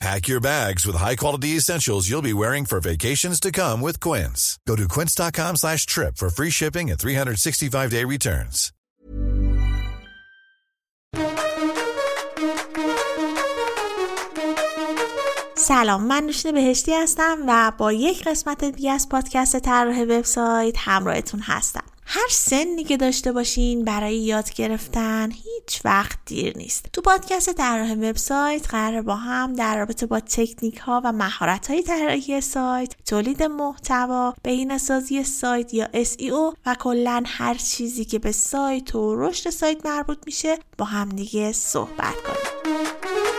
Pack your bags with high-quality essentials you'll be wearing for vacations to come with Quince. Go to quince.com slash trip for free shipping and 365-day returns. سلام من نوشین بهشتی هستم و با یک قسمت دیگه از پادکست طراح وبسایت همراهتون هستم هر سنی که داشته باشین برای یاد گرفتن هیچ وقت دیر نیست. تو پادکست طراح وبسایت قرار با هم در رابطه با تکنیک ها و مهارت های طراحی سایت تولید محتوا بهینه‌سازی سایت یا SEO و کلا هر چیزی که به سایت و رشد سایت مربوط میشه با هم دیگه صحبت کنیم.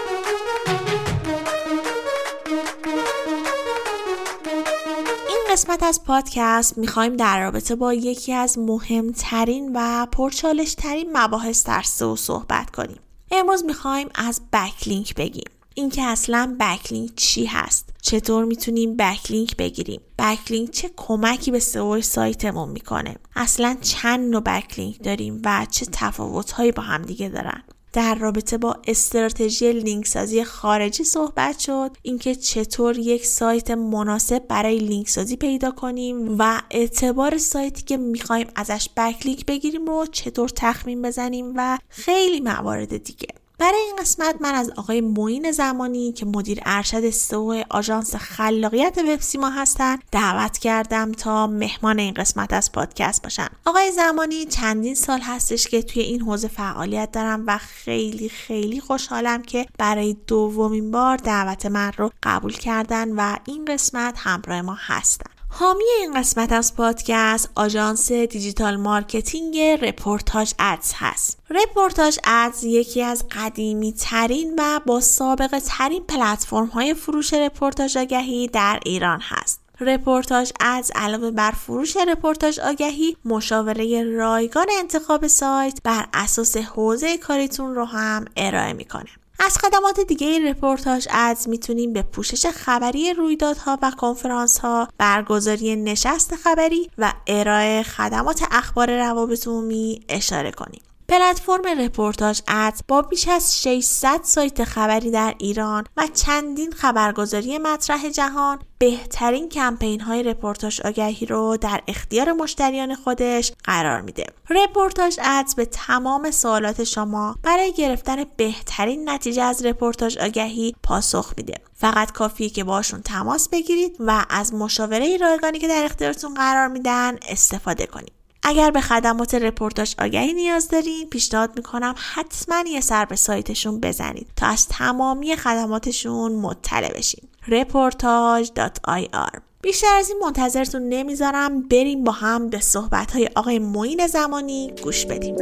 قسمت از پادکست می‌خوایم در رابطه با یکی از مهمترین و پرچالش ترین مباحث در سئو صحبت کنیم. امروز می‌خوایم از backlink بگیم. اینکه اصلا backlink چی هست؟ چطور می‌تونیم backlink بگیریم؟ backlink چه کمکی به سئو سایتمون می‌کنه؟ اصلا چند نوع backlink داریم و چه تفاوتهایی با هم دیگه دارن؟ در رابطه با استراتژی لینک سازی خارجی صحبت شد اینکه چطور یک سایت مناسب برای لینک سازی پیدا کنیم و اعتبار سایتی که می‌خوایم ازش backlink بگیریم رو چطور تخمین بزنیم و خیلی موارد دیگه. برای این قسمت من از آقای معین زمانی که مدیر ارشد سئو آژانس خلاقیت وبسیما هستن دعوت کردم تا مهمان این قسمت از پادکست باشن آقای زمانی چندین سال هستش که توی این حوزه فعالیت دارن و خیلی خیلی خوشحالم که برای دومین بار دعوت من رو قبول کردن و این قسمت همراه ما هستن. حامی این قسمت از پادکست آژانس دیجیتال مارکتینگ رپورتاج ادز هست. رپورتاج ادز یکی از قدیمی ترین و با سابقه ترین پلتفرم های فروش رپورتاج آگهی در ایران هست. رپورتاج ادز علاوه بر فروش رپورتاج آگهی مشاوره رایگان انتخاب سایت بر اساس حوزه کاریتون رو هم ارائه می‌کنه. از خدمات دیگه رپورتاج ادز می‌تونیم به پوشش خبری رویدادها و کنفرانس ها، برگزاری نشست خبری و ارائه خدمات اخبار روابط عمومی اشاره کنیم. پلتفرم رپورتاج ادز با بیش از 600 سایت خبری در ایران و چندین خبرگزاری مطرح جهان بهترین کمپین های رپورتاج آگهی رو در اختیار مشتریان خودش قرار میده. رپورتاج ادز به تمام سوالات شما برای گرفتن بهترین نتیجه از رپورتاج آگهی پاسخ میده. فقط کافیه که باشون تماس بگیرید و از مشاوره رایگانی که در اختیارتون قرار میدن استفاده کنید. اگر به خدمات رپورتاج آگهی نیاز دارین پیشنهاد می‌کنم حتما یه سر به سایتشون بزنید تا از تمامی خدماتشون مطلع بشین. reportage.ir بیشتر از این منتظرتون نمی‌ذارم بریم با هم به صحبت های آقای معین زمانی گوش بدیم.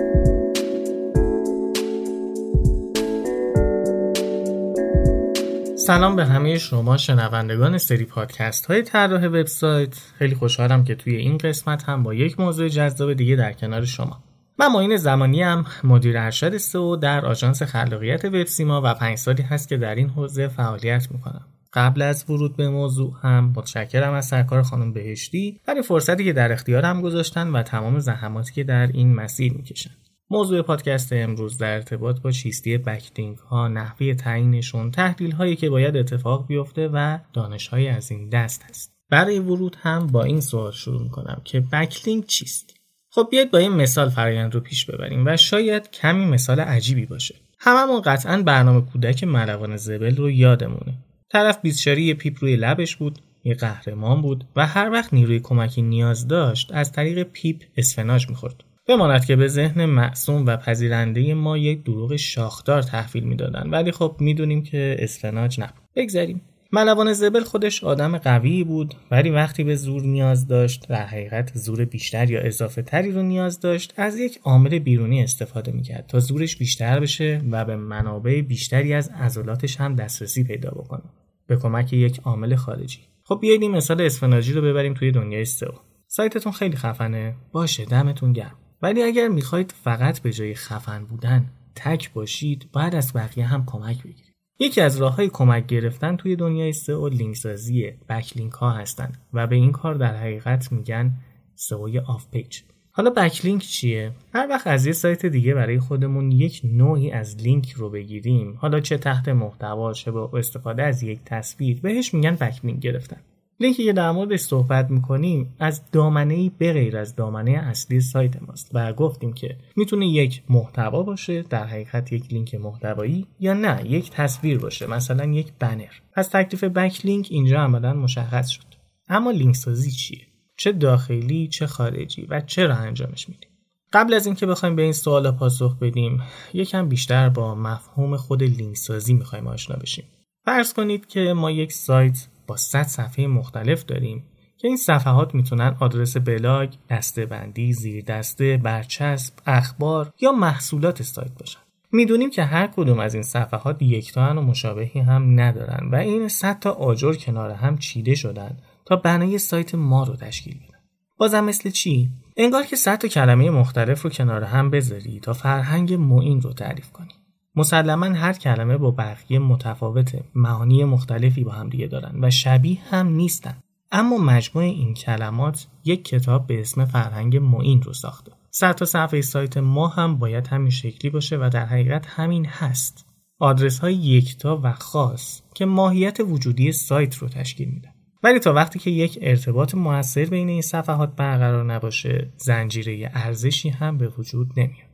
سلام به همه شما شنوندگان سری پادکست های طراح وبسایت. خیلی خوشحالم که توی این قسمت هم با یک موضوع جذاب دیگه در کنار شما. من معین زمانی هم مدیر ارشد سو در آژانس خلاقیت وبسیما و پنج سالی هست که در این حوزه فعالیت می‌کنم. قبل از ورود به موضوع هم متشکرم از سرکار خانم بهشتی برای فرصتی که در اختیارم گذاشتن و تمام زحماتی که در این مسیر می‌کشن. موضوع پادکست امروز در ارتباط با چیستی بکلینک ها، نحوه تعیینشون، تحلیل هایی که باید اتفاق بیفته و دانش های از این دست هست. برای ورود هم با این سوال شروع می‌کنم که بکلینک چیست؟ خب بیاید با این مثال فرایند رو پیش ببریم و شاید کمی مثال عجیبی باشه. هممون قطعا برنامه کودک ملوان زبل رو یادمونه. طرف بیزشاری یه پیپ روی لبش بود، یه قهرمان بود و هر وقت نیروی کمکی نیاز داشت از طریق پیپ اسفناج می‌خورد. بماند که به ذهن معصوم و پذیرنده ما یک دروغ شاخدار تحویل می‌دادن. ولی خب می‌دونیم که اسفناج نبود. بگذریم. ملوان زبل خودش آدم قوی بود ولی وقتی به زور نیاز داشت در حقیقت زور بیشتر یا اضافه تری رو نیاز داشت از یک عامل بیرونی استفاده می‌کرد تا زورش بیشتر بشه و به منابع بیشتری از عضلاتش هم دسترسی پیدا بکنه. به کمک یک عامل خارجی. خب بیایید این مثال اسفناجی رو ببریم توی دنیای سئو. سایتتون خیلی خفنه. باشه دمتون گرم. ولی اگر می‌خواید فقط به جای خفن بودن تک باشید باید از بقیه هم کمک بگیرید. یکی از راه های کمک گرفتن توی دنیای سئو لینک سازی backlink ها هستند و به این کار در حقیقت میگن سئو off page. حالا backlink چیه؟ هر وقت از یه سایت دیگه برای خودمون یک نوعی از لینک رو بگیریم حالا چه تحت محتوا چه با استفاده از یک تصویر بهش میگن backlink گرفتن. لینکی که در موردش صحبت می‌کنیم از دامنه ای بغیر از دامنه اصلی سایت ماست و گفتیم که می‌تونه یک محتوا باشه در حقیقت یک لینک محتوایی یا نه یک تصویر باشه مثلا یک بنر. پس تکلیف backlink اینجا عملا مشخص شد. اما لینک سازی چیه؟ چه داخلی چه خارجی و چرا انجامش میدیم؟ قبل از اینکه بخوایم به این سوال پاسخ بدیم یکم بیشتر با مفهوم خود لینک سازی می‌خوایم آشنا بشیم. فرض کنید که ما یک سایت با 100 صفحه مختلف داریم که این صفحات می‌تونن آدرس بلاگ، دسته بندی، زیر دسته، برچسب، اخبار یا محصولات سایت باشن. می‌دونیم که هر کدوم از این صفحات یکتا و مشابهی هم ندارن و این 100 تا آجر کنار هم چیده شدن تا بنای سایت ما رو تشکیل بدن. بازم مثل چی؟ انگار که 100 تا کلمه مختلف رو کنار هم بذاری تا فرهنگ معین رو تعریف کنی. مسلما هر کلمه با بقیه متفاوته. معانی مختلفی با هم دیگه دارن و شبیه هم نیستن. اما مجموع این کلمات یک کتاب به اسم فرهنگ معین رو ساخته. صد تا صفحه سایت ما هم باید همین شکلی باشه و در حقیقت همین هست. آدرس های یکتا و خاص که ماهیت وجودی سایت رو تشکیل میدن ولی تا وقتی که یک ارتباط موثر بین این صفحات برقرار نباشه زنجیره ارزشی هم به وجود نمیاد.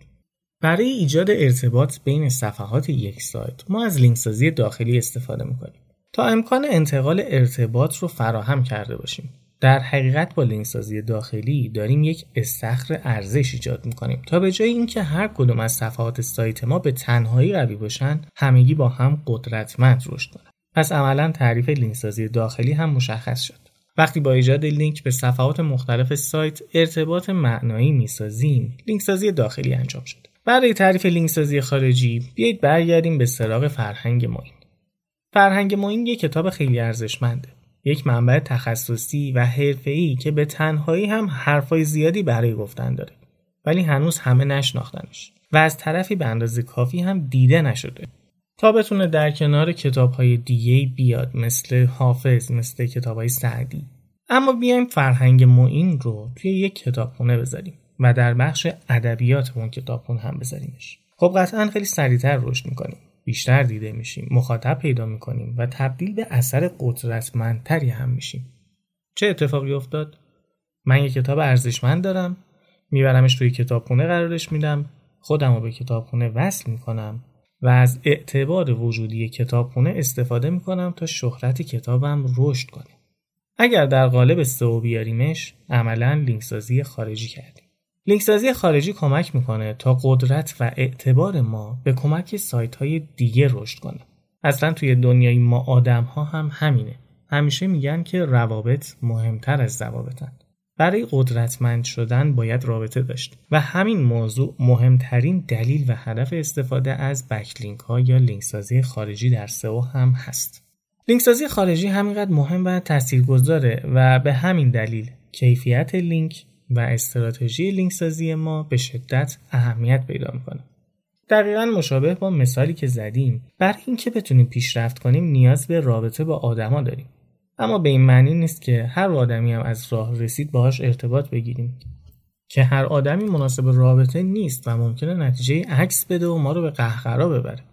برای ایجاد ارتباط بین صفحات یک سایت ما از لینک سازی داخلی استفاده می‌کنیم تا امکان انتقال ارتباط رو فراهم کرده باشیم. در حقیقت با لینک سازی داخلی داریم یک استخر ارزش ایجاد می‌کنیم تا به جای اینکه هر کدوم از صفحات سایت ما به تنهایی قوی باشن همگی با هم قدرتمند رشد کنند پس عملا تعریف لینک سازی داخلی هم مشخص شد. وقتی با ایجاد لینک به صفحات مختلف سایت ارتباط معنایی می‌سازیم لینک سازی داخلی انجام شد برای تعریف لینک سازی خارجی بیایید برگردیم به سراغ فرهنگ معین. فرهنگ معین یک کتاب خیلی ارزشمنده. یک منبع تخصصی و حرفه‌ای که به تنهایی هم حرفای زیادی برای گفتن داره. ولی هنوز همه نشناختنش و از طرفی به اندازه کافی هم دیده نشده. تا بتونه در کنار کتاب های دیگه بیاد مثل حافظ مثل کتاب های سعدی اما بیایم فرهنگ معین رو توی یک کتابخونه بذاریم و در بخش ادبیاتمون کتابخون هم بذاریمش خب قطعا خیلی سریعتر رشد می‌کنیم. بیشتر دیده میشیم. مخاطب پیدا می‌کنیم و تبدیل به اثر قدرتمندتری هم میشیم. چه اتفاقی افتاد؟ من یک کتاب ارزشمند دارم. میبرمش توی کتابخونه قرارش میدم. خودم رو به کتابخونه وصل می‌کنم. و از اعتبار وجودی کتابخونه استفاده می‌کنم تا شهرت کتابم رشد کنه. اگر در قالب سئو بیاریمش عملا لینکسازی خارجی کردیم. لینکسازی خارجی کمک می‌کنه تا قدرت و اعتبار ما به کمک سایت های دیگه رشد کنه. اصلا توی دنیای ما آدم ها هم همینه. همیشه میگن که روابط مهمتر از ضوابطن. برای قدرتمند شدن باید رابطه داشت و همین موضوع مهمترین دلیل و هدف استفاده از بکلینک ها یا لینکسازی خارجی در سئو هم هست. لینکسازی خارجی همینقدر مهم و تاثیرگذاره و به همین دلیل کیفیت لینک و استراتژی لینک سازی ما به شدت اهمیت پیدا می‌کنه. دقیقا مشابه با مثالی که زدیم برای اینکه بتونیم پیشرفت کنیم نیاز به رابطه با آدما داریم. اما به این معنی نیست که هر آدمی هم از راه رسید باهاش ارتباط بگیریم. که هر آدمی مناسب رابطه نیست و ممکنه نتیجه عکس بده و ما رو به قهقرا ببره.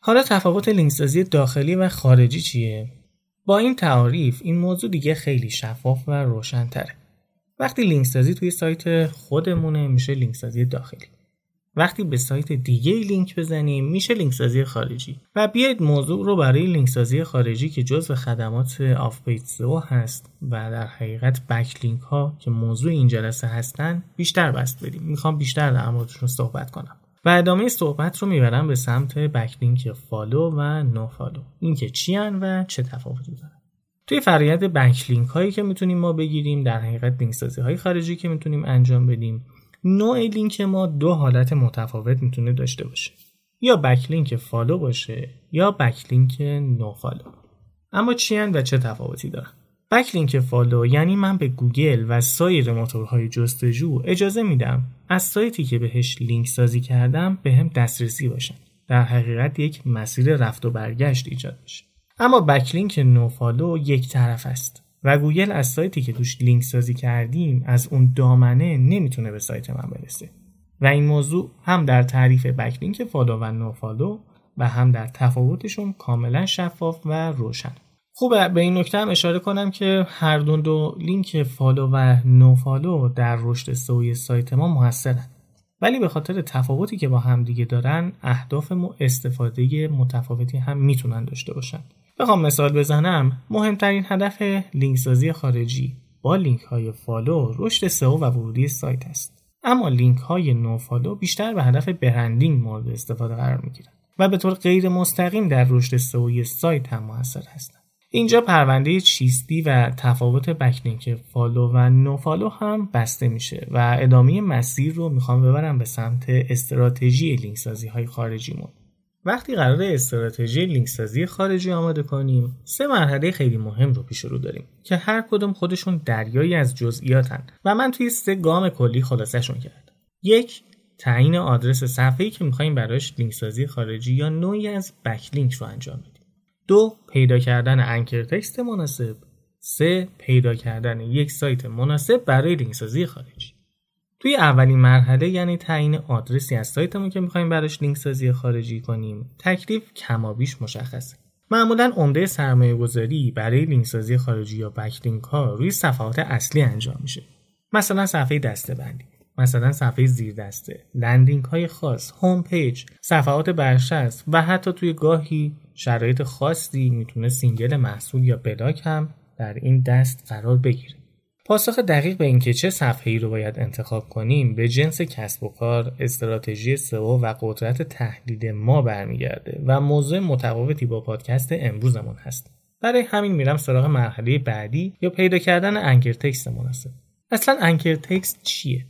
حالا تفاوت لینکسازی داخلی و خارجی چیه؟ با این تعاریف این موضوع دیگه خیلی شفاف و روشنتره. وقتی لینک سازی توی سایت خودمونه میشه لینک سازی داخلی. وقتی به سایت دیگه لینک بزنیم میشه لینک سازی خارجی. و بیاید موضوع رو برای لینک سازی خارجی که جزو خدمات off page سئو هست و در حقیقت backlink ها که موضوع این جلسه هستن بیشتر بسط بدیم. می‌خوام بیشتر در موردشون صحبت کنم. و ادامه صحبت رو می‌برم به سمت backlink follow و nofollow اینکه چین و چه تفاوتی دارن. توی فرایند backlink هایی که می‌تونیم ما بگیریم در حقیقت لینک سازی های خارجی که می‌تونیم انجام بدیم نوع لینک ما دو حالت متفاوت می‌تونه داشته باشه. یا backlink follow باشه یا backlink nofollow. اما چین و چه تفاوتی دارن؟ backlink follow یعنی من به گوگل و سایر موتورهای جستجو اجازه میدم از سایتی که بهش لینک سازی کردم بهش دسترسی باشن. در حقیقت یک مسیر رفت و برگشت ایجاد بشه اما backlink nofollow یک طرفه است و گوگل از سایتی که توش لینک سازی کردیم از اون دامنه نمی‌تونه به سایت من برسه. و این موضوع هم در تعریف backlink follow و nofollow و هم در تفاوتشون کاملا شفاف و روشنه. خوبه به این نکته هم اشاره کنم که هر دو, دو لینک follow و nofollow در رشد سئوی سایت ما موثرن. ولی به خاطر تفاوتی که با همدیگه دارن اهداف و استفاده متفاوتی هم می‌تونن داشته باشن. بخوام مثال بزنم. مهمترین هدف لینک سازی خارجی با لینک های follow رشد سئو و ورودی سایت است. اما لینک های nofollow بیشتر به هدف branding مورد استفاده قرار می‌گیرن و به طور غیر مستقیم در رشد سئوی سایت هم موثر هستند اینجا پرونده چیستی و تفاوت backlink follow و nofollow هم بسته میشه و ادامه مسیر رو می‌خوام ببرم به سمت استراتژی لینک سازی های خارجیمون. وقتی قراره استراتژی لینک سازی خارجی آماده کنیم سه مرحله خیلی مهم رو پیش رو داریم که هر کدوم خودشون دریایی از جزئیاتن و من توی سه گام کلی خلاصشون کردم یک تعیین آدرس صفحه‌ای که می‌خوایم براش لینک سازی خارجی یا نوعی از backlink رو انجام بدیم. دو پیدا کردن anchor text مناسب. سه پیدا کردن یک سایت مناسب برای لینک سازی خارجی توی اولین مرحله یعنی تعیین آدرسی از سایتمون که می‌خوایم براش لینک سازی خارجی کنیم تکلیف کمابیش مشخصه. معمولا عمده سرمایه گذاری برای لینک سازی خارجی یا backlink ها روی صفحات اصلی انجام میشه. مثلا صفحه دسته بندی مثلا صفحه زیر دسته landing های خاص home page صفحات برچسب و حتی توی گاهی شرایط خاصی می‌تونه single محصول یا بلاک هم در این دست قرار بگیره پاسخ دقیق به اینکه چه صفحه ای رو باید انتخاب کنیم به جنس کسب و کار، استراتژی سئو و قدرت تحلیل ما برمیگرده و موضوع متفاوتی با پادکست امروزمون هست. برای همین میرم سراغ مرحله بعدی یا پیدا کردن anchor text مناسب. اصلا anchor text چیه؟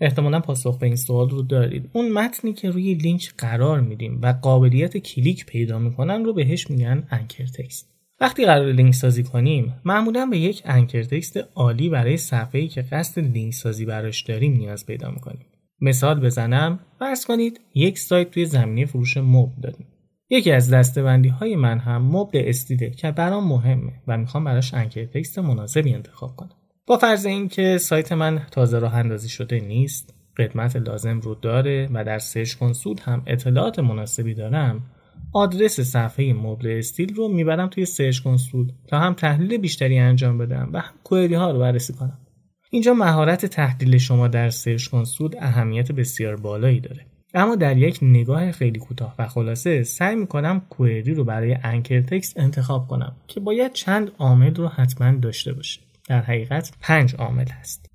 احتمالا پاسخ به این سوال رو دارید. اون متنی که روی لینک قرار میدیم و قابلیت کلیک پیدا می‌کنن رو بهش میگن anchor text. وقتی قرار لینک سازی کنیم معمولا به یک anchor text عالی برای صفحه‌ای که قصد لینک سازی براش داریم نیاز پیدا می‌کنیم مثال بزنم فرض کنید یک سایت توی زمینه فروش مبل داریم یکی از دسته‌بندی های من هم مبل استیله که برام مهمه و می‌خوام براش anchor text مناسبی انتخاب کنم با فرض اینکه سایت من تازه راه اندازی شده نیست قدمت لازم رو داره و در search console هم اطلاعات مناسبی دارم آدرس صفحه مبل استیل رو می‌برم توی search console تا هم تحلیل بیشتری انجام بدم و هم query ها رو بررسی کنم. اینجا مهارت تحلیل شما در search console اهمیت بسیار بالایی داره. اما در یک نگاه خیلی کوتاه و خلاصه سعی می‌کنم query رو برای anchor text انتخاب کنم که باید چند عامل رو حتما داشته باشه. در حقیقت پنج عامل هست.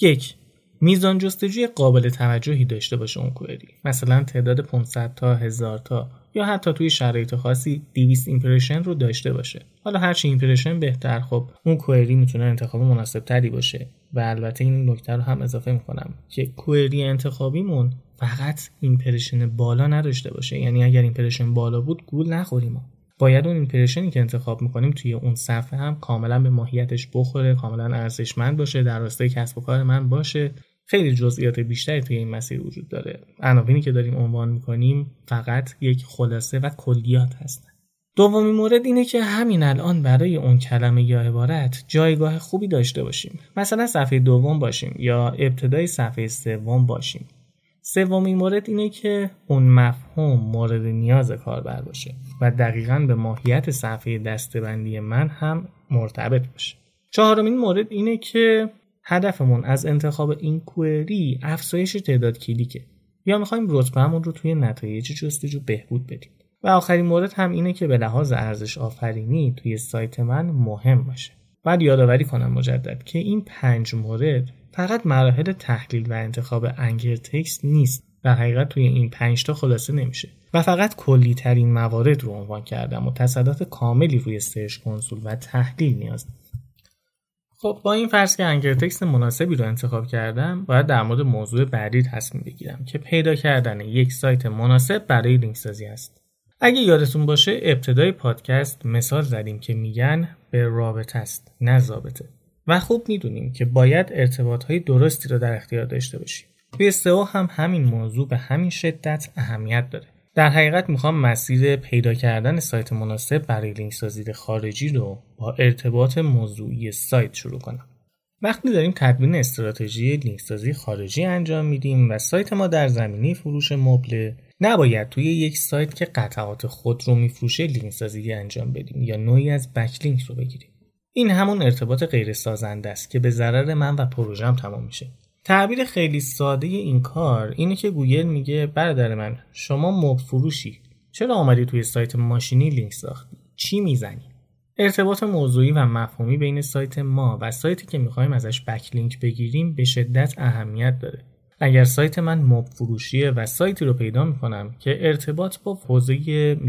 یک میزان جستجوی قابل توجهی داشته باشه اون query مثلا تعداد 500 تا 1000 تا یا حتی توی شرایط خاصی 200 impression رو داشته باشه. حالا هر چی impression بهتر خب اون query می‌تونه انتخاب مناسب تری باشه. و البته این نکته رو هم اضافه می‌کنم که query انتخابیمون فقط impression بالا نداشته باشه. یعنی اگر impression بالا بود گول نخوریم باید اون ایمپرشنی که انتخاب می‌کنیم توی اون صفحه هم کاملا به ماهیتش بخوره کاملا ارزشمند باشه در راستای کسب و کار من باشه. خیلی جزئیات بیشتری توی این مسیر وجود داره. عناوینی که داریم عنوان می‌کنیم فقط یک خلاصه و کلیات هستن. دومین مورد اینه که همین الان برای اون کلمه یا عبارت جایگاه خوبی داشته باشیم. مثلا صفحه دوم باشیم یا ابتدای صفحه سوم باشیم. سومین مورد اینه که اون مفهوم مورد نیاز کاربر باشه و دقیقا به ماهیت صفحه دستبندی من هم مرتبط باشه. چهارمین مورد اینه که هدفمون از انتخاب این کوئری افزایش تعداد کلیکه. یا می‌خوایم رتبهمون رو توی نتایج جستجو بهبود بدیم. و آخرین مورد هم اینه که به لحاظ ارزش آفرینی توی سایت من مهم باشه. بعد یادآوری کنم مجدد که این پنج مورد فقط مراحل تحلیل و انتخاب انگر تکست نیست در حقیقت توی این پنج تا خلاصه نمیشه. و فقط کلی ترین موارد رو عنوان کردم و تصدات کاملی روی سرچ کنسول و تحلیل نیاز. خب با این فرض که انگر تکست مناسبی رو انتخاب کردم باید در مورد موضوع بعدی تصمیم بگیرم که پیدا کردن یک سایت مناسب برای لینک سازی است اگه یادتون باشه ابتدای پادکست مثال زدیم که میگن به رابطه است نه ضابطه. و خوب می‌دونیم که باید ارتباط های درستی رو در اختیار داشته باشیم. توی سئو هم همین موضوع به همین شدت اهمیت داره. در حقیقت می‌خوام مسیر پیدا کردن سایت مناسب برای لینک سازی خارجی رو با ارتباط موضوعی سایت شروع کنم. وقتی داریم تدوین استراتژی لینک سازی خارجی انجام میدیم و سایت ما در زمینه فروش مبل نباید توی یک سایت که قطعات خود رو میفروشه لینک سازی انجام بدیم یا نوعی از بکلینک رو بگیریم. این همون ارتباط غیر سازنده است که به ضرر من و پروژم تمام میشه. تعبیر خیلی ساده این کار اینه که گوگل میگه برادر من شما مبل فروشی. چرا آمدی توی سایت ماشینی لینک ساختی؟ چی می‌زنی؟ ارتباط موضوعی و مفهومی بین سایت ما و سایتی که می‌خوایم ازش backlink بگیریم به شدت اهمیت داره. اگر سایت من مبل فروشیه و سایتی رو پیدا می‌کنم که ارتباط با حوزه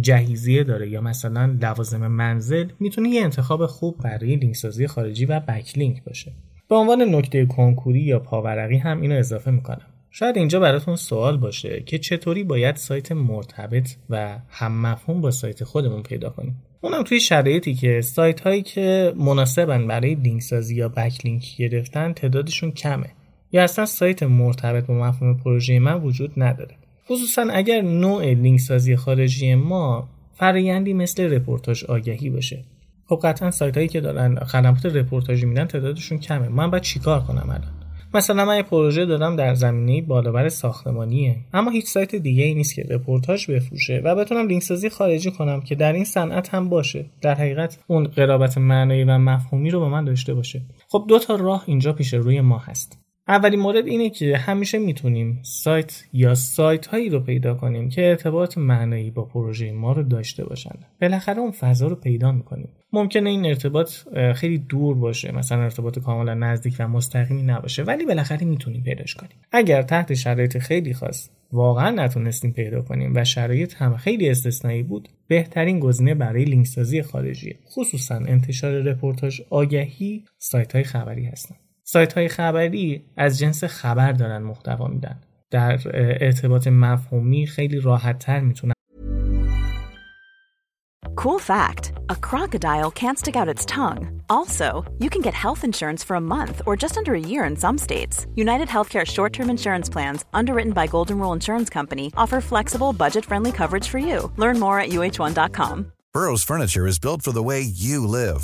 جهیزیه داره یا مثلا لوازم منزل می‌تونه یه انتخاب خوب برای لینک سازی خارجی و backlink باشه. به عنوان نکته کنکوری یا پاورقی هم اینو اضافه می‌کنم. شاید اینجا براتون سوال باشه که چطوری باید سایت مرتبط و هم مفهوم با سایت خودمون پیدا کنیم. اونم توی شرایطی که سایت هایی که مناسبن برای لینک سازی یا backlink گرفتن تعدادشون کمه. یا اصلا سایت مرتبط با مفهوم پروژه من وجود نداره. خصوصا اگر نوع لینک سازی خارجی ما فرایندی مثل رپورتاج آگهی باشه. خب قطعا سایت هایی که دارن خدمات رپورتاژی میدن تعدادشون کمه. من باید چیکار کنم الان؟ مثلا من یه پروژه دارم در زمینه بالابر ساختمانیه. اما هیچ سایت دیگه ای نیست که رپورتاج بفروشه و بتونم لینک سازی خارجی کنم که در این صنعت هم باشه. در حقیقت اون قرابت معنایی و مفهومی رو با من داشته باشه. خب دو تا راه اینجا پیش روی ما هست. اولین مورد اینه که همیشه می‌تونیم سایت یا سایت هایی رو پیدا کنیم که ارتباط معنایی با پروژه ما رو داشته باشن. بالاخره اون فضا رو پیدا می‌کنیم. ممکنه این ارتباط خیلی دور باشه. مثلا ارتباط کاملا نزدیک و مستقیمی نباشه ولی بالاخره می‌تونیم پیداش کنیم. اگر تحت شرایط خیلی خاص واقعا نتونستیم پیدا کنیم و شرایط هم خیلی استثنایی بود بهترین گزینه برای لینک سازی خارجی خصوصا انتشار رپورتاج آگهی سایت های خبری هستند سایت های خبری از جنس خبر دارن محتوا میدن در ارتباط مفهومی خیلی راحت تر می‌تونن Cool fact a crocodile can't stick out its tongue. Also, you can get health insurance for a month or just under a year in some states. United Healthcare short term insurance plans, underwritten by Golden Rule Insurance Company, offer flexible, budget friendly coverage for you. Learn more at uh1.com. Burrow's furniture is built for the way you live.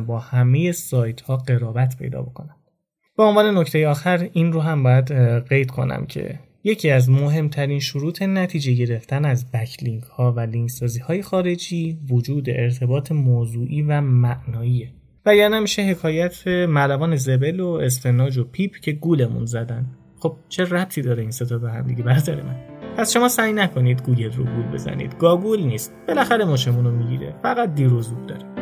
با همه سایت ها قرابت پیدا بکنن به عنوان نکته آخر این رو هم باید قید کنم که یکی از مهمترین شروط نتیجه گرفتن از بکلینک ها و لینک سازی های خارجی وجود ارتباط موضوعی و معناییه و یا نمیشه حکایت ملوان زبل و استناج و پیپ که گولمون زدن. خب چه ربطی داره این ستا به هم دیگه برادر من؟ پس شما سعی نکنید گوگل رو گول بزنید. گاگول نیست. بالاخره مشمون رو می‌گیره. فقط دیر و زود داره.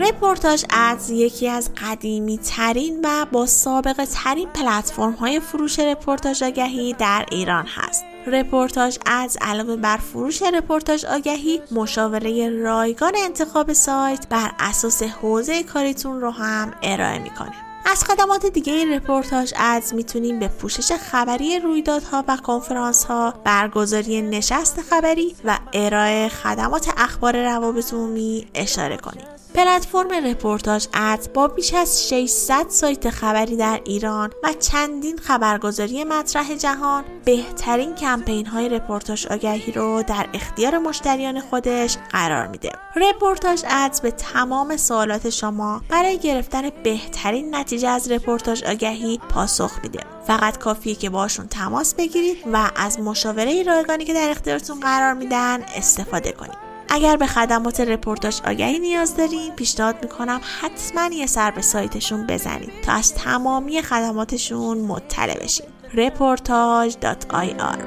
رپورتاج ادز یکی از قدیمی ترین و با سابقه ترین پلتفرم های فروش رپورتاج آگهی در ایران هست. رپورتاج ادز علاوه بر فروش رپورتاج آگهی مشاوره رایگان انتخاب سایت بر اساس حوزه کاریتون رو هم ارائه می‌کنه. از خدمات دیگه رپورتاج ادز می‌تونیم به پوشش خبری رویدادها و کنفرانس ها، برگزاری نشست خبری و ارائه خدمات اخبار روابط عمومی اشاره کنیم. پلتفرم رپورتاج ادز با بیش از 600 سایت خبری در ایران و چندین خبرگزاری مطرح جهان بهترین کمپین های رپورتاج آگهی رو در اختیار مشتریان خودش قرار میده. رپورتاج ادز به تمام سوالات شما برای گرفتن بهترین نتیجه از رپورتاج آگهی پاسخ میده. فقط کافیه که باشون تماس بگیرید و از مشاوره رایگانی که در اختیارتون قرار میدن استفاده کنید. اگر به خدمات رپورتاج آگهی نیاز دارین پیشنهاد می‌کنم حتما یه سر به سایتشون بزنید تا از تمامی خدماتشون مطلع بشین reportage.ir.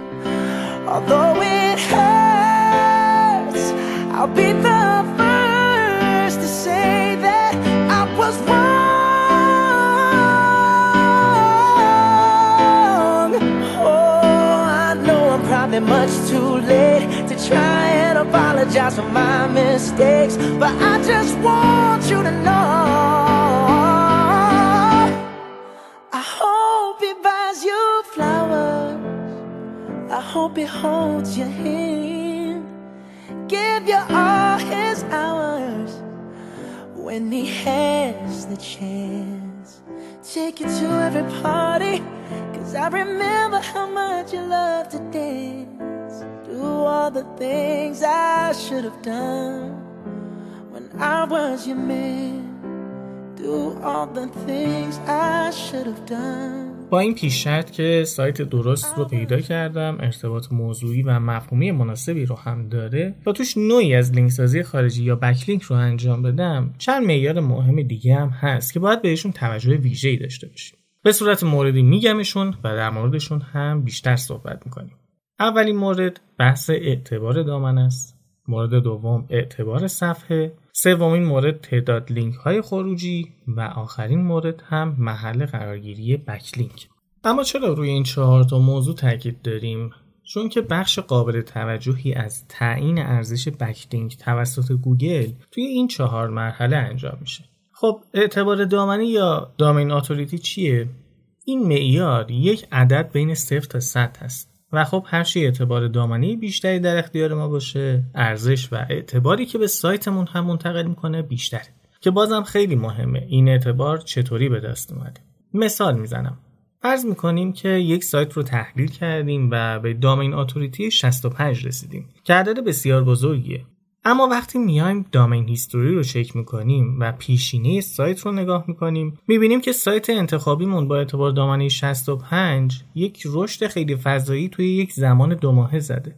Oh, much too late try and apologize for my mistakes, but I just want you to know. I hope he buys you flowers. I hope he holds your hand, give you all his hours when he has the chance. Take you to every party, cause I remember how much you love to dance. All the things I should have done when I was your man. Do all the things I should have done. با این پیش که سایت درست رو پیدا کردم ارتباط موضوعی و مفهومی مناسبی رو هم داره و توش نوعی از لینک سازی خارجی یا بکلینک رو انجام بدم چند معیار مهم دیگه هم هست که باید بهشون توجه ویژه‌ای داشته باشیم به صورت موردی میگمشون و در موردشون هم بیشتر صحبت می‌کنیم اولین مورد بحث اعتبار دامنه است. مورد دوم اعتبار صفحه. سومین مورد تعداد لینک های خروجی. و آخرین مورد هم محل قرارگیری backlink اما چرا روی این چهار تا موضوع تاکید داریم؟ چون که بخش قابل توجهی از تعیین ارزش backlink توسط گوگل توی این چهار مرحله انجام میشه. خب اعتبار دامنه یا domain authority چیه؟ این معیار یک عدد بین 0 تا 100 هست. و خب هر چی اعتبار دامنه بیشتری در اختیار ما باشه. ارزش و اعتباری که به سایتمون هم منتقل می‌کنه بیشتره. که بازم خیلی مهمه این اعتبار چطوری به دست اومده. مثال می‌زنم. فرض می‌کنیم که یک سایت رو تحلیل کردیم و به دامین اتوریتی 65 رسیدیم. که عدد بسیار بزرگیه. اما وقتی میایم دامین هیستوری رو چک می‌کنیم و پیشینه سایت رو نگاه می‌کنیم می‌بینیم که سایت انتخابیمون با اعتبار دامنه 65 یک رشد خیلی فضایی توی یک زمان دو ماهه زده.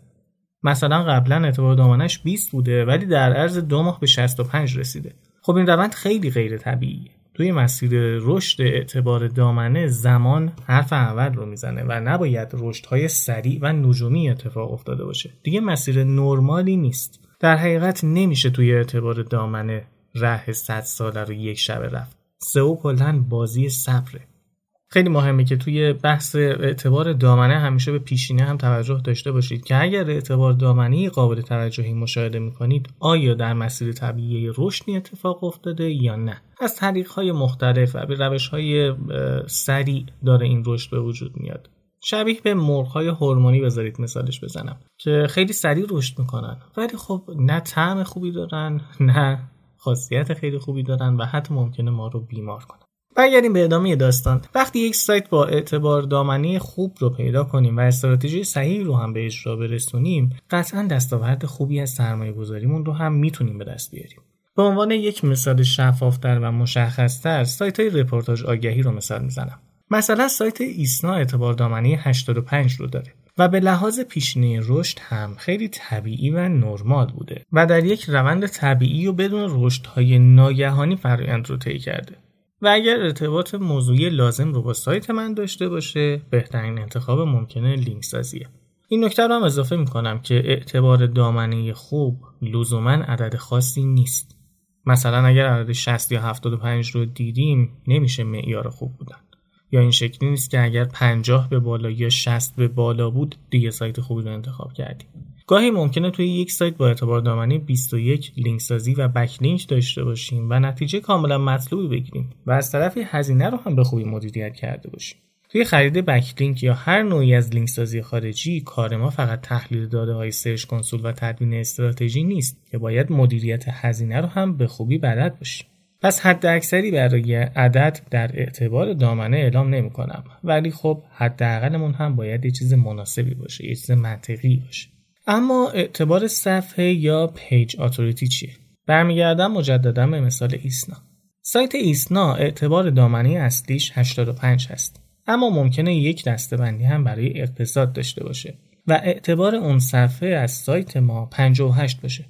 مثلا قبلا اعتبار دامنش 20 بوده ولی در عرض دو ماه به 65 رسیده. خب این روند خیلی غیر طبیعیه. توی مسیر رشد اعتبار دامنه زمان حرف اول رو می‌زنه و نباید رشدهای سریع و نجومی اتفاق افتاده باشه. دیگه مسیر نرمالی نیست. در حقیقت نمیشه توی اعتبار دامنه ره 100 ساله رو یک شبه رفت. سئو کلا بازی صبره. خیلی مهمه که توی بحث اعتبار دامنه همیشه به پیشینه هم توجه داشته باشید که اگر اعتبار دامنه قابل توجهی مشاهده می‌کنید آیا در مسیر طبیعی رشدی اتفاق افتاده یا نه؟ از طریق های مختلف و به روش های سریع داره این رشد به وجود میاد. شبیه به مرغ های هورمونی بذارید مثالش بزنم که خیلی سریع رشد می‌کنن. ولی خب نه طعم خوبی دارن نه خاصیت خیلی خوبی دارن و حتی ممکنه ما رو بیمار کنن. برگردیم به ادامه داستان. وقتی یک سایت با اعتبار دامنی خوب رو پیدا کنیم و استراتژی صحیح رو هم به اجرا برسونیم قطعا دستاورد خوبی از سرمایه گذاریمون رو هم می‌تونیم به دست بیاریم. به عنوان یک مثال شفافتر و مشخصتر سایت های رپورتاج آگهی رو مثال می‌زنم. مثلا سایت ایسنا اعتبار دامنی 85 رو داره و به لحاظ پیشینه رشد هم خیلی طبیعی و نرمال بوده و در یک روند طبیعی و بدون رشدهای ناگهانی فرایند رو طی کرده. و اگر ارتباط موضوعی لازم رو با سایت من داشته باشه بهترین انتخاب ممکنه لینک سازیه این نکته رو هم اضافه می‌کنم که اعتبار دامنه خوب لزوما عدد خاصی نیست. مثلا اگر عدد 60 یا 75 رو دیدیم نمیشه معیار خوب بودن. یا این شکلی نیست که اگر 50 به بالا یا 60 به بالا بود دیگه سایت خوبی رو انتخاب کردیم. گاهی ممکنه توی یک سایت با اعتبار دامنه 21 لینک سازی و backlink داشته باشیم و نتیجه کاملا مطلوبی بگیریم و از طرفی هزینه رو هم به خوبی مدیریت کرده باشیم. توی خرید backlink یا هر نوعی از لینک سازی خارجی کار ما فقط تحلیل داده های Search Console و تدوین استراتژی نیست که باید مدیریت هزینه رو هم به خوبی بلد باشیم. پس حد اکثری برای عدد در اعتبار دامنه اعلام نمی کنم ولی خب حداقلمون هم باید یه چیز مناسبی باشه یه چیز منطقی باشه. اما اعتبار صفحه یا page authority چیه؟ برمیگردم مجددا به مثال ایسنا. سایت ایسنا اعتبار دامنه اصلیش 85 هست. اما ممکنه یک دسته بندی هم برای اقتصاد داشته باشه و اعتبار اون صفحه از سایت ما 58 باشه.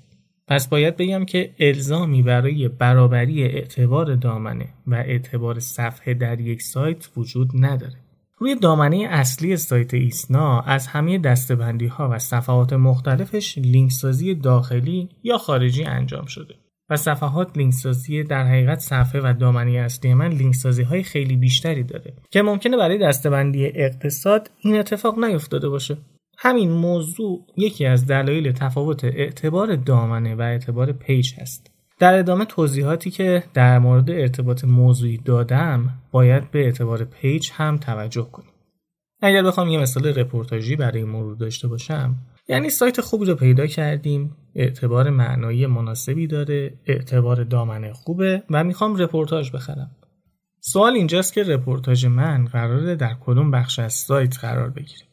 پس باید بگم که الزامی برای برابری اعتبار دامنه و اعتبار صفحه در یک سایت وجود نداره. روی دامنه اصلی سایت ایسنا از همه دستبندی ها و صفحات مختلفش لینک سازی داخلی یا خارجی انجام شده. و صفحات لینک سازی در حقیقت صفحه و دامنه اصلی من لینک سازی های خیلی بیشتری داره که ممکنه برای دستبندی اقتصاد این اتفاق نیفتاده باشه. همین موضوع یکی از دلایل تفاوت اعتبار دامنه و اعتبار page هست. در ادامه توضیحاتی که در مورد ارتباط موضوعی دادم باید به اعتبار page هم توجه کنیم. اگر بخوام یه مثال رپورتاژی برای مرور داشته باشم یعنی سایت خوبی رو پیدا کردیم اعتبار معنایی مناسبی داره اعتبار دامنه خوبه و می‌خوام رپورتاج بخرم سوال اینجاست که رپورتاج من قراره در کدوم بخش از سایت قرار بگیره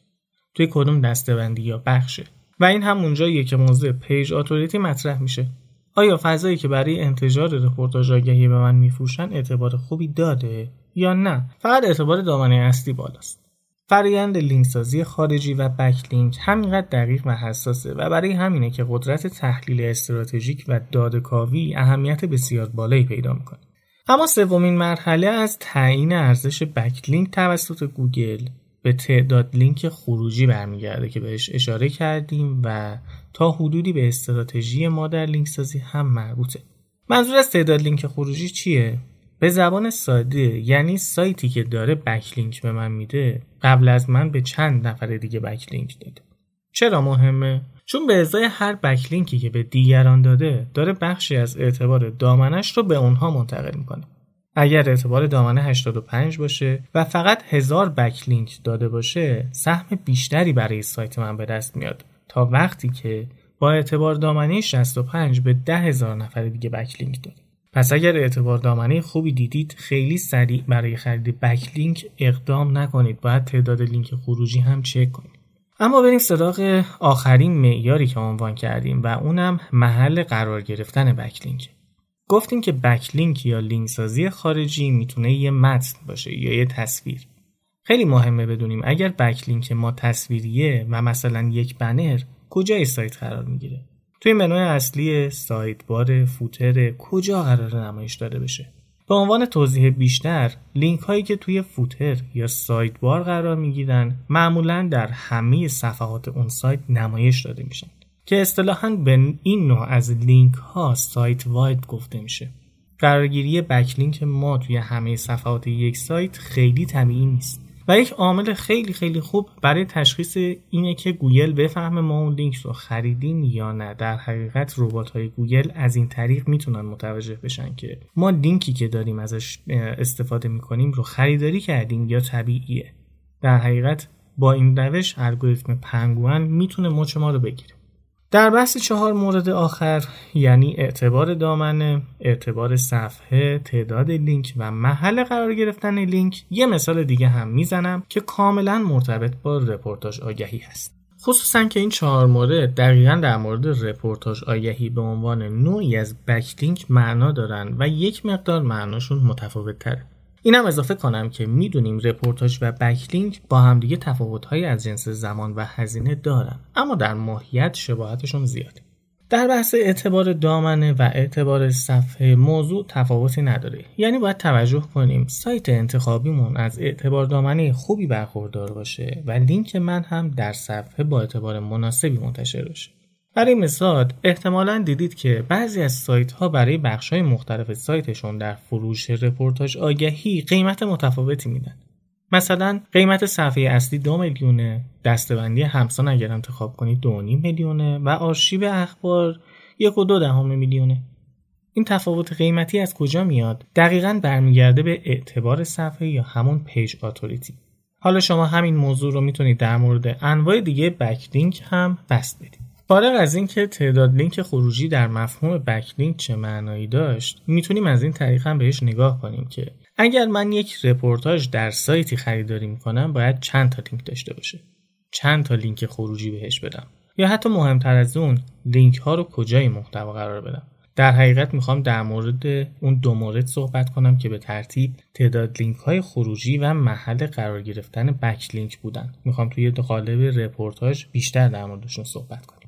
توی کدوم دسته‌بندی یا بخشه. و این هم اونجاییه که موضوع page authority مطرح میشه. آیا فضایی که برای انتشار رپورتاج آگهی به من میفروشن اعتبار خوبی داره یا نه؟ فقط اعتبار دامنه اصلی بالاست. فرایند لینک سازی خارجی و backlink همینقدر دقیق و حساسه و برای همینه که قدرت تحلیل استراتژیک و داده‌کاوی اهمیت بسیار بالایی پیدا می‌کنه. اما سومین مرحله از تعیین ارزش backlink توسط گوگل. به تعداد لینک خروجی برمیگرده که بهش اشاره کردیم و تا حدودی به استراتژی ما در لینک سازی هم مربوطه. منظور از تعداد لینک خروجی چیه؟ به زبان ساده یعنی سایتی که داره بکلینک به من میده قبل از من به چند نفر دیگه بکلینک داده. چرا مهمه؟ چون به ازای هر بکلینکی که به دیگران داده داره بخشی از اعتبار دامنش رو به اونها منتقل می‌کنه. اگر اعتبار دامنه 85 باشه و فقط هزار بکلینک داده باشه سهم بیشتری برای سایت من به دست میاد. تا وقتی که با اعتبار دامنه 65 به 10 هزار نفر دیگه بکلینک داره پس اگر اعتبار دامنه خوبی دیدید خیلی سریع برای خرید بکلینک اقدام نکنید. باید تعداد لینک خروجی هم چک کنید. اما بریم سراغ آخرین معیاری که عنوان کردیم و اونم محل قرار گرفتن بکلینک. گفتیم که بکلینک یا لینک سازی خارجی می‌تونه یه متن باشه یا یه تصویر. خیلی مهمه بدونیم اگر بکلینک ما تصویریه و مثلا یک بنر کجای سایت قرار می‌گیره؟ توی منوی اصلی سایت بار فوتر کجا قرار نمایش داده بشه؟ به عنوان توضیح بیشتر لینک هایی که توی فوتر یا سایت بار قرار می‌گیرن معمولا در همه صفحات اون سایت نمایش داده میشن. که اصطلاحا به این نوع از لینک ها site-wide گفته میشه. قرارگیری backlink ما توی همه صفحات یک سایت خیلی طبیعی نیست و یک عامل خیلی خیلی خوب برای تشخیص اینه که گوگل بفهمه ما اون لینک رو خریدیم یا نه. در حقیقت ربات های گوگل از این طریق می‌تونن متوجه بشن که ما لینکی که داریم ازش استفاده می‌کنیم رو خریداری کردیم یا طبیعیه. در حقیقت با این روش الگوریتم پنگوان می‌تونه مچ ما رو بگیره. در بحث چهار مورد آخر یعنی اعتبار دامنه، اعتبار صفحه، تعداد لینک و محل قرار گرفتن لینک یه مثال دیگه هم می‌زنم که کاملا مرتبط با رپورتاج آگهی هست. خصوصا که این چهار مورد دقیقا در مورد رپورتاج آگهی به عنوان نوعی از backlink معنا دارن و یک مقدار معناشون متفاوت تره. اینم اضافه کنم که می‌دونیم رپورتاج و backlink با همدیگه تفاوتهایی از جنس زمان و هزینه دارن اما در ماهیت شباهتشون زیاده در بحث اعتبار دامنه و اعتبار صفحه موضوع تفاوتی نداره. یعنی باید توجه کنیم سایت انتخابیمون از اعتبار دامنه خوبی برخوردار باشه و لینک من هم در صفحه با اعتبار مناسبی منتشر باشه. برای مثال احتمالا دیدید که بعضی از سایت ها برای بخش های مختلف سایتشون در فروش رپورتاج آگهی قیمت متفاوتی میدن. مثلا قیمت صفحه اصلی دو میلیونه دسته‌بندی همسان اگر انتخاب کنید دو میلیونه و آرشیو اخبار یک و دو دهم میلیونه. این تفاوت قیمتی از کجا میاد؟ دقیقا برمیگرده به اعتبار صفحه یا همون page authority. حالا شما همین موضوع رو می‌تونید در مورد انواع دیگه backlink هم بسط بدید. فارغ از اینکه تعداد لینک خروجی در مفهوم backlink چه معنایی داشت می‌تونیم از این طریق هم بهش نگاه کنیم که اگر من یک رپورتاج در سایتی خریداری می‌کنم باید چند تا لینک داشته باشه. چند تا لینک خروجی بهش بدم. یا حتی مهمتر از اون لینک ها رو کجای محتوا قرار بدم. در حقیقت می‌خوام در مورد اون دو مورد صحبت کنم که به ترتیب تعداد لینک های خروجی و محل قرار گرفتن backlink بودن. می‌خوام توی قالب رپورتاج بیشتر در موردشون صحبت کنم.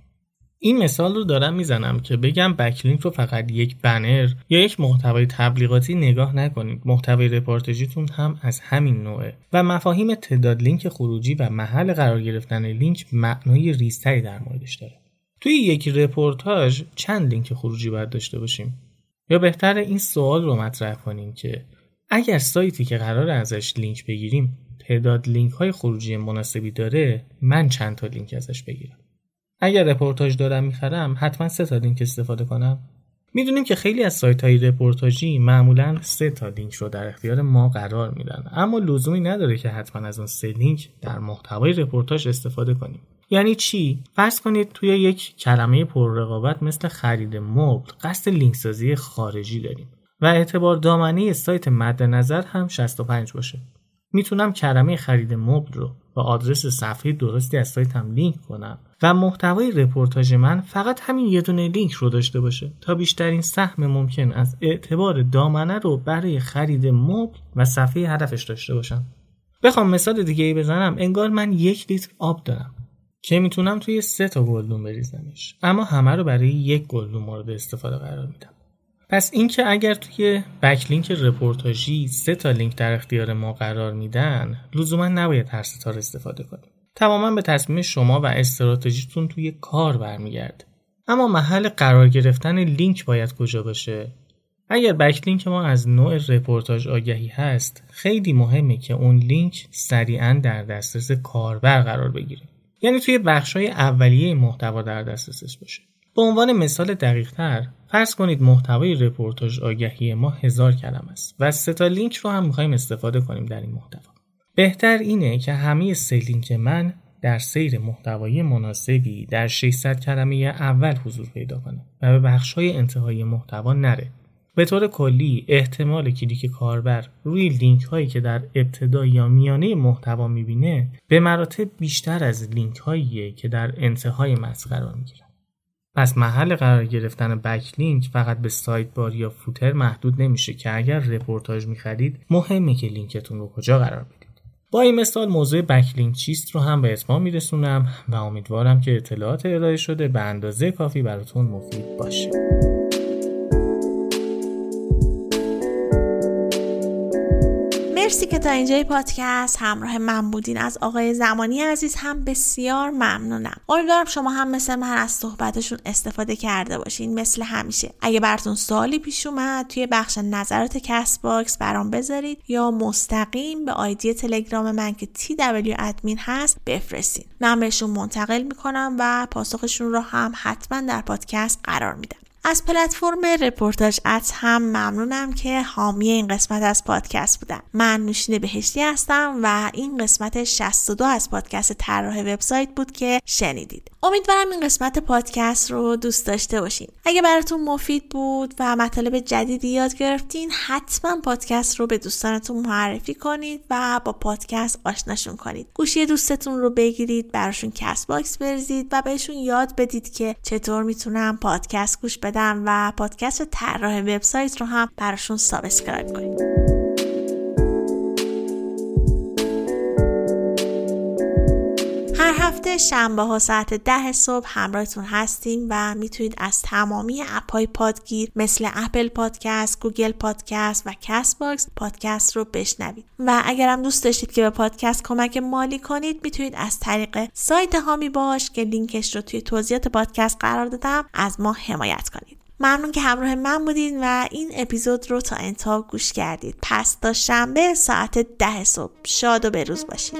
این مثال رو دارم می‌زنم که بگم backlink رو فقط یک بنر یا یک محتوای تبلیغاتی نگاه نکنید. محتوای رپورتاجیتون هم از همین نوعه. و مفاهیم تعداد لینک خروجی و محل قرار گرفتن لینک معنای ریزتری در موردش داره. توی یک رپورتاج چند لینک خروجی باید داشته باشیم؟ یا بهتر این سوال رو مطرح کنیم که اگر سایتی که قراره ازش لینک بگیریم تعداد لینک های خروجی مناسبی داره من چند تا لینک ازش بگیرم؟ اگر رپورتاج دارم می‌خرم حتما سه تا لینک استفاده کنم. می‌دونیم که خیلی از سایت های رپورتاجی معمولا سه تا لینک رو در اختیار ما قرار میدن. اما لزومی نداره که حتما از اون سه لینک در محتوای رپورتاج استفاده کنیم. یعنی چی؟ فرض کنید توی یک کلمه پررقابت مثل خرید مبل قصد لینک سازی خارجی داریم و اعتبار دامنه سایت مد نظر هم 65 باشه. می‌تونم کلمه خرید مبل رو با آدرس صفحه درستی از سایتم لینک کنم و محتوای رپورتاج من فقط همین یه دونه لینک رو داشته باشه تا بیشترین سهم ممکن از اعتبار دامنه رو برای خرید مبل و صفحه هدفش داشته باشم. بخوام مثال دیگه ای بزنم. انگار من یک لیتر آب دارم که می‌تونم توی سه تا گلدون بریزمش. اما همه رو برای یک گلدون مورد استفاده قرار میدم. پس اینکه اگر توی backlink رپورتاژی سه تا لینک در اختیار ما قرار میدن لزوما نباید هر سه تا رو استفاده کنیم. تماما به تصمیم شما و استراتژیتون توی کار برمیگرده. اما محل قرار گرفتن لینک باید کجا باشه؟ اگر backlink ما از نوع رپورتاج آگهی هست خیلی مهمه که اون لینک سریعا در دسترس کاربر قرار بگیره. یعنی توی بخشای اولیه محتوا در دسترسش باشه. به عنوان مثال دقیق تر فرض کنید محتوای رپورتاج آگهی ما هزار کلمه است و سه تا لینک رو هم می‌خوایم استفاده کنیم در این محتوا. بهتر اینه که همه سه لینک من در سیر محتوایی مناسبی در 600 کلمه اول حضور پیدا کنه و به بخش های انتهایی محتوا نره. به طور کلی احتمال کلیک کاربر روی لینک هایی که در ابتدا یا میانه محتوا می‌بینه به مراتب بیشتر از لینک هایی که در انتهای متن قرار می‌گیره. پس محل قرار گرفتن backlink فقط به sidebar یا footer محدود نمیشه که اگر رپورتاج می‌خرید مهمه که لینکتون رو کجا قرار بدید. با این مثال موضوع backlink چیست رو هم به اتمام میرسونم و امیدوارم که اطلاعات ارائه شده به اندازه کافی براتون مفید باشه. مرسی که تا اینجای پادکست همراه من بودین. از آقای زمانی عزیز هم بسیار ممنونم. امیدوارم شما هم مثل من از صحبتشون استفاده کرده باشین مثل همیشه. اگه براتون سوالی پیش اومد توی بخش نظرات Castbox برام بذارید یا مستقیم به آیدی تلگرام من که TW admin هست بفرستین. من بهشون منتقل می‌کنم و پاسخشون رو هم حتما در پادکست قرار میدم. از پلتفرم رپورتاژ اد هم ممنونم که حامی این قسمت از پادکست بودن. من نوشین بهشتی هستم و این قسمت 62 از پادکست طراح وبسایت بود که شنیدید. امیدوارم این قسمت پادکست رو دوست داشته باشین. اگه براتون مفید بود و مطالب جدیدی یاد گرفتین حتما پادکست رو به دوستانتون معرفی کنید و با پادکست آشناشون کنید. گوشی دوستتون رو بگیرید براشون Castbox بریزید و بهشون یاد بدید که چطور می‌تونم پادکست گوش بدم و پادکست طراح وبسایت رو هم براشون subscribe کنید. هفته شنبه ها ساعت ده صبح همراهتون هستیم و می‌تونید از تمامی app های پادگیر مثل Apple Podcast، Google Podcast و Castbox پادکست رو بشنوید. و اگرم دوست داشتید که به پادکست کمک مالی کنید می‌تونید از طریق سایت حامی باش که لینکش رو توی توضیحات پادکست قرار دادم از ما حمایت کنید. ممنون که همراه من بودین و این اپیزود رو تا انتها گوش کردید. پس تا شنبه ساعت ده صبح. شاد و بروز باشید.